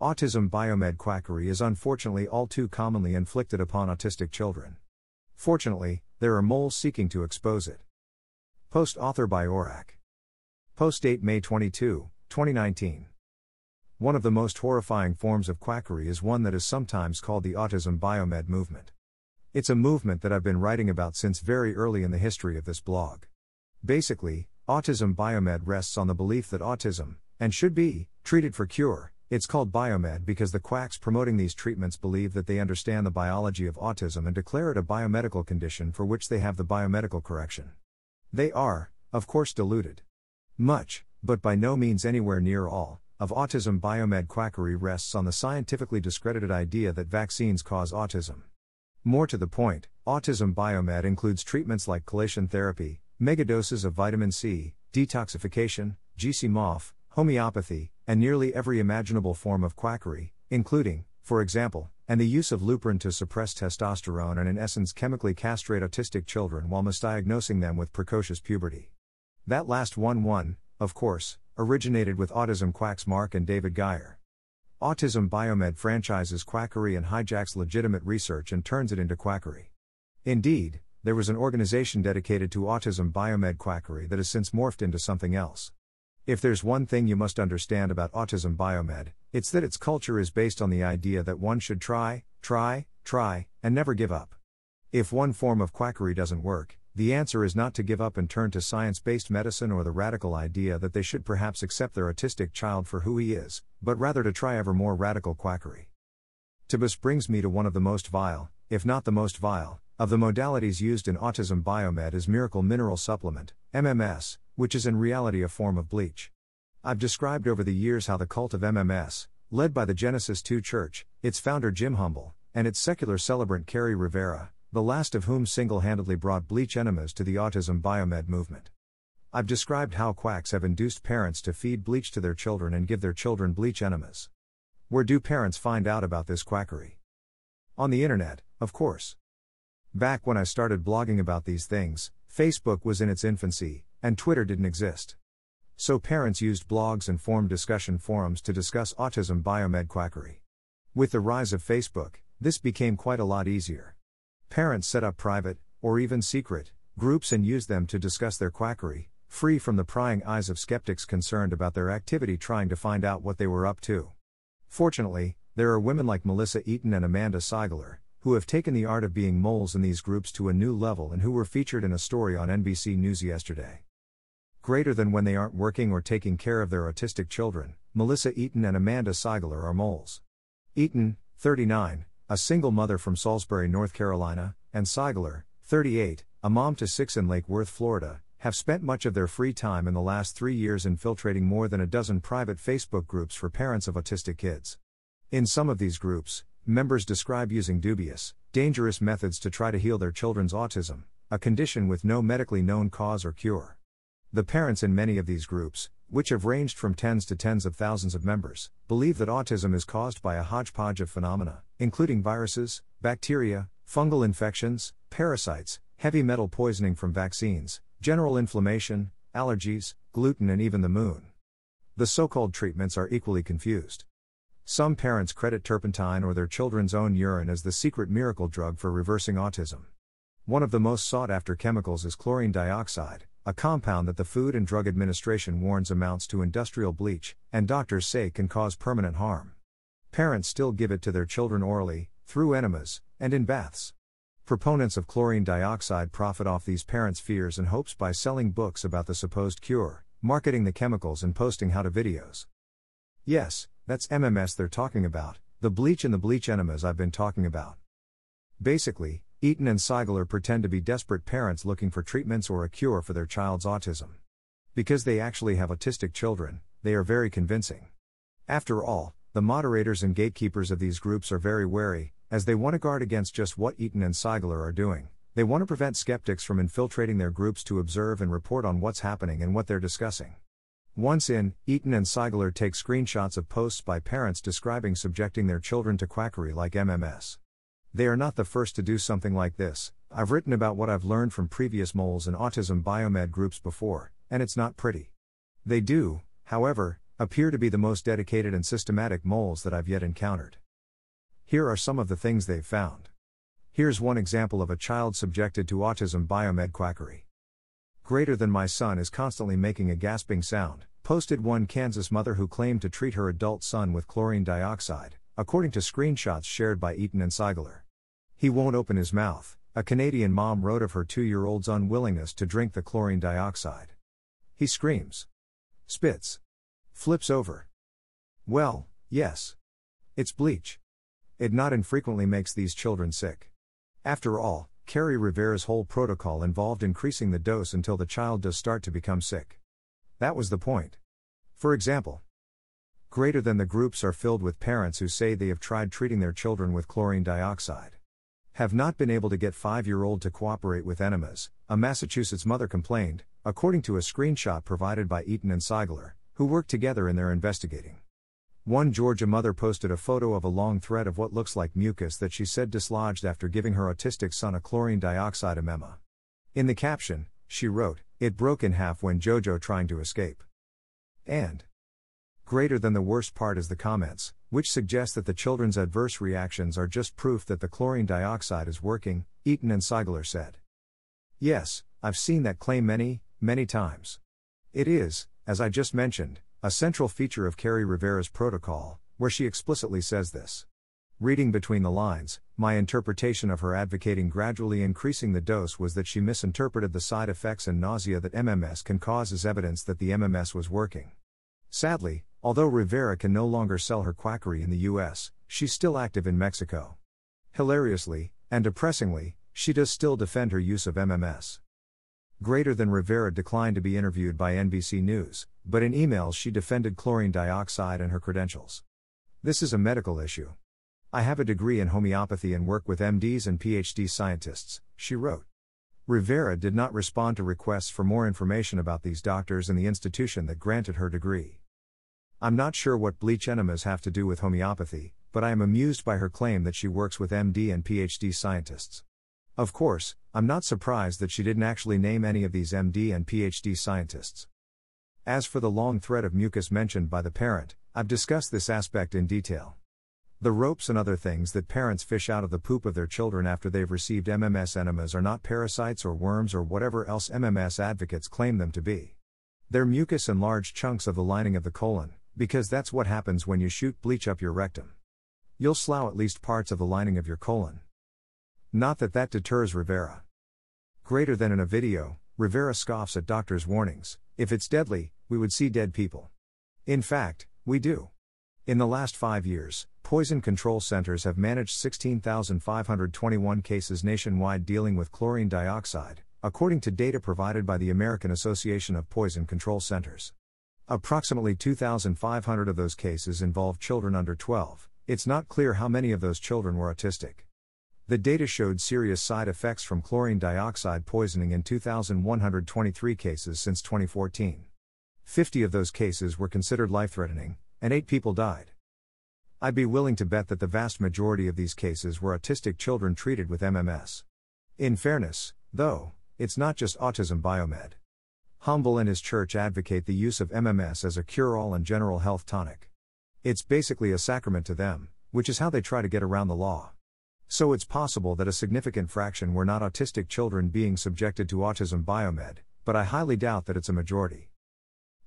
Autism biomed quackery is unfortunately all too commonly inflicted upon autistic children. Fortunately, there are moles seeking to expose it. Post author by Orac. Post date May 22, 2019. One of the most horrifying forms of quackery is one that is sometimes called the autism biomed movement. It's a movement that I've been writing about since very early in the history of this blog. Basically, autism biomed rests on the belief that autism, and should be, treated for cure, it's called biomed because the quacks promoting these treatments believe that they understand the biology of autism and declare it a biomedical condition for which they have the biomedical correction. They are, of course, deluded. Much, but by no means anywhere near all, of autism biomed quackery rests on the scientifically discredited idea that vaccines cause autism. More to the point, autism biomed includes treatments like chelation therapy, megadoses of vitamin C, detoxification, GcMAF, homeopathy, and nearly every imaginable form of quackery, including, for example, and the use of Lupron to suppress testosterone and in essence chemically castrate autistic children while misdiagnosing them with precocious puberty. That last one one, of course, originated with autism quacks Mark and David Geier. Autism Biomed franchises quackery and hijacks legitimate research and turns it into quackery. Indeed, there was an organization dedicated to autism biomed quackery that has since morphed into something else. If there's one thing you must understand about autism biomed, it's that its culture is based on the idea that one should try, try, try, and never give up. If one form of quackery doesn't work, the answer is not to give up and turn to science based medicine or the radical idea that they should perhaps accept their autistic child for who he is, but rather to try ever more radical quackery. Tibus brings me to one of the most vile, if not the most vile, of the modalities used in autism biomed is miracle mineral supplement, MMS, which is in reality a form of bleach. I've described over the years how the cult of MMS, led by the Genesis 2 Church, its founder Jim Humble, and its secular celebrant Kerri Rivera, the last of whom single handedly brought bleach enemas to the autism biomed movement. I've described how quacks have induced parents to feed bleach to their children and give their children bleach enemas. Where do parents find out about this quackery? On the internet, of course. Back when I started blogging about these things, Facebook was in its infancy, and Twitter didn't exist. So parents used blogs and formed discussion forums to discuss autism biomed quackery. With the rise of Facebook, this became quite a lot easier. Parents set up private, or even secret, groups and used them to discuss their quackery, free from the prying eyes of skeptics concerned about their activity trying to find out what they were up to. Fortunately, there are women like Melissa Eaton and Amanda Seigler, who have taken the art of being moles in these groups to a new level and who were featured in a story on NBC News yesterday greater than when they aren't working or taking care of their autistic children. Melissa Eaton and Amanda Seigler are moles. Eaton, 39, a single mother from Salisbury, North Carolina, and Seigler, 38, a mom to six in Lake Worth, Florida, have spent much of their free time in the last three years infiltrating more than a dozen private Facebook groups for parents of autistic kids. In some of these groups, members describe using dubious, dangerous methods to try to heal their children's autism, a condition with no medically known cause or cure. The parents in many of these groups, which have ranged from tens to tens of thousands of members, believe that autism is caused by a hodgepodge of phenomena, including viruses, bacteria, fungal infections, parasites, heavy metal poisoning from vaccines, general inflammation, allergies, gluten, and even the moon. The so called treatments are equally confused. Some parents credit turpentine or their children's own urine as the secret miracle drug for reversing autism. One of the most sought after chemicals is chlorine dioxide, a compound that the Food and Drug Administration warns amounts to industrial bleach, and doctors say can cause permanent harm. parents still give it to their children orally, through enemas, and in baths. Proponents of chlorine dioxide profit off these parents' fears and hopes by selling books about the supposed cure, marketing the chemicals, and posting how to videos. Yes, that's MMS they're talking about, the bleach and the bleach enemas I've been talking about. Basically, Eaton and Seigler pretend to be desperate parents looking for treatments or a cure for their child's autism. Because they actually have autistic children, they are very convincing. After all, the moderators and gatekeepers of these groups are very wary, as they want to guard against just what Eaton and Seigler are doing. They want to prevent skeptics from infiltrating their groups to observe and report on what's happening and what they're discussing. Once in, Eaton and Seigler take screenshots of posts by parents describing subjecting their children to quackery like MMS. They are not the first to do something like this. I've written about what I've learned from previous moles and autism biomed groups before, and it's not pretty. They do, however, appear to be the most dedicated and systematic moles that I've yet encountered. Here are some of the things they've found. Here's one example of a child subjected to autism biomed quackery. Greater than my son is constantly making a gasping sound, posted one Kansas mother who claimed to treat her adult son with chlorine dioxide, according to screenshots shared by Eaton and Seigler. He won't open his mouth, a Canadian mom wrote of her two year old's unwillingness to drink the chlorine dioxide. He screams, spits, flips over. Well, yes. It's bleach. It not infrequently makes these children sick. After all, Kerri Rivera's whole protocol involved increasing the dose until the child does start to become sick. That was the point. For example, greater than the groups are filled with parents who say they have tried treating their children with chlorine dioxide. Have not been able to get 5 year old to cooperate with enemas, a Massachusetts mother complained, according to a screenshot provided by Eaton and Seigler, who worked together in their investigating. One Georgia mother posted a photo of a long thread of what looks like mucus that she said dislodged after giving her autistic son a chlorine dioxide enema. In the caption, she wrote, It broke in half when Jojo trying to escape. And greater than the worst part is the comments, which suggest that the children's adverse reactions are just proof that the chlorine dioxide is working, Eaton and Seigler said. Yes, I've seen that claim many, many times. It is, as I just mentioned, a central feature of Kerri Rivera's protocol, where she explicitly says this. Reading between the lines, my interpretation of her advocating gradually increasing the dose was that she misinterpreted the side effects and nausea that MMS can cause as evidence that the MMS was working. Sadly, although Rivera can no longer sell her quackery in the US, she's still active in Mexico. Hilariously, and depressingly, she does still defend her use of MMS. Greater than Rivera declined to be interviewed by NBC News, but in emails she defended chlorine dioxide and her credentials. This is a medical issue. I have a degree in homeopathy and work with MDs and PhD scientists, she wrote. Rivera did not respond to requests for more information about these doctors and the institution that granted her degree. I'm not sure what bleach enemas have to do with homeopathy, but I am amused by her claim that she works with MD and PhD scientists. Of course, I'm not surprised that she didn't actually name any of these MD and PhD scientists. As for the long thread of mucus mentioned by the parent, I've discussed this aspect in detail. The ropes and other things that parents fish out of the poop of their children after they've received MMS enemas are not parasites or worms or whatever else MMS advocates claim them to be. They're mucus and large chunks of the lining of the colon, because that's what happens when you shoot bleach up your rectum. You'll slough at least parts of the lining of your colon. Not that that deters Rivera. Greater than in a video, Rivera scoffs at doctors' warnings if it's deadly, we would see dead people. In fact, we do. In the last five years, poison control centers have managed 16,521 cases nationwide dealing with chlorine dioxide, according to data provided by the American Association of Poison Control Centers. Approximately 2,500 of those cases involved children under 12. It's not clear how many of those children were autistic. The data showed serious side effects from chlorine dioxide poisoning in 2,123 cases since 2014. 50 of those cases were considered life threatening, and 8 people died. I'd be willing to bet that the vast majority of these cases were autistic children treated with MMS. In fairness, though, it's not just autism biomed. Humble and his church advocate the use of MMS as a cure all and general health tonic. It's basically a sacrament to them, which is how they try to get around the law. So it's possible that a significant fraction were not autistic children being subjected to autism biomed, but I highly doubt that it's a majority.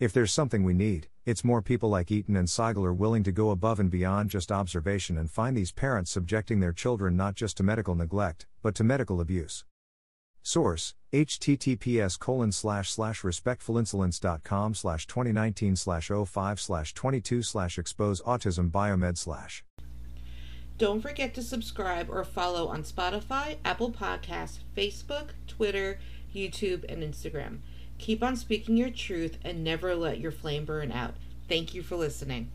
If there's something we need, it's more people like Eaton and Seigler willing to go above and beyond just observation and find these parents subjecting their children not just to medical neglect, but to medical abuse. Source https colon slash slash respectfulinsolence.com slash 2019 slash 05 slash 22 slash expose autism biomed slash Don't forget to subscribe or follow on Spotify, Apple Podcasts, Facebook, Twitter, YouTube, and Instagram. Keep on speaking your truth and never let your flame burn out. Thank you for listening.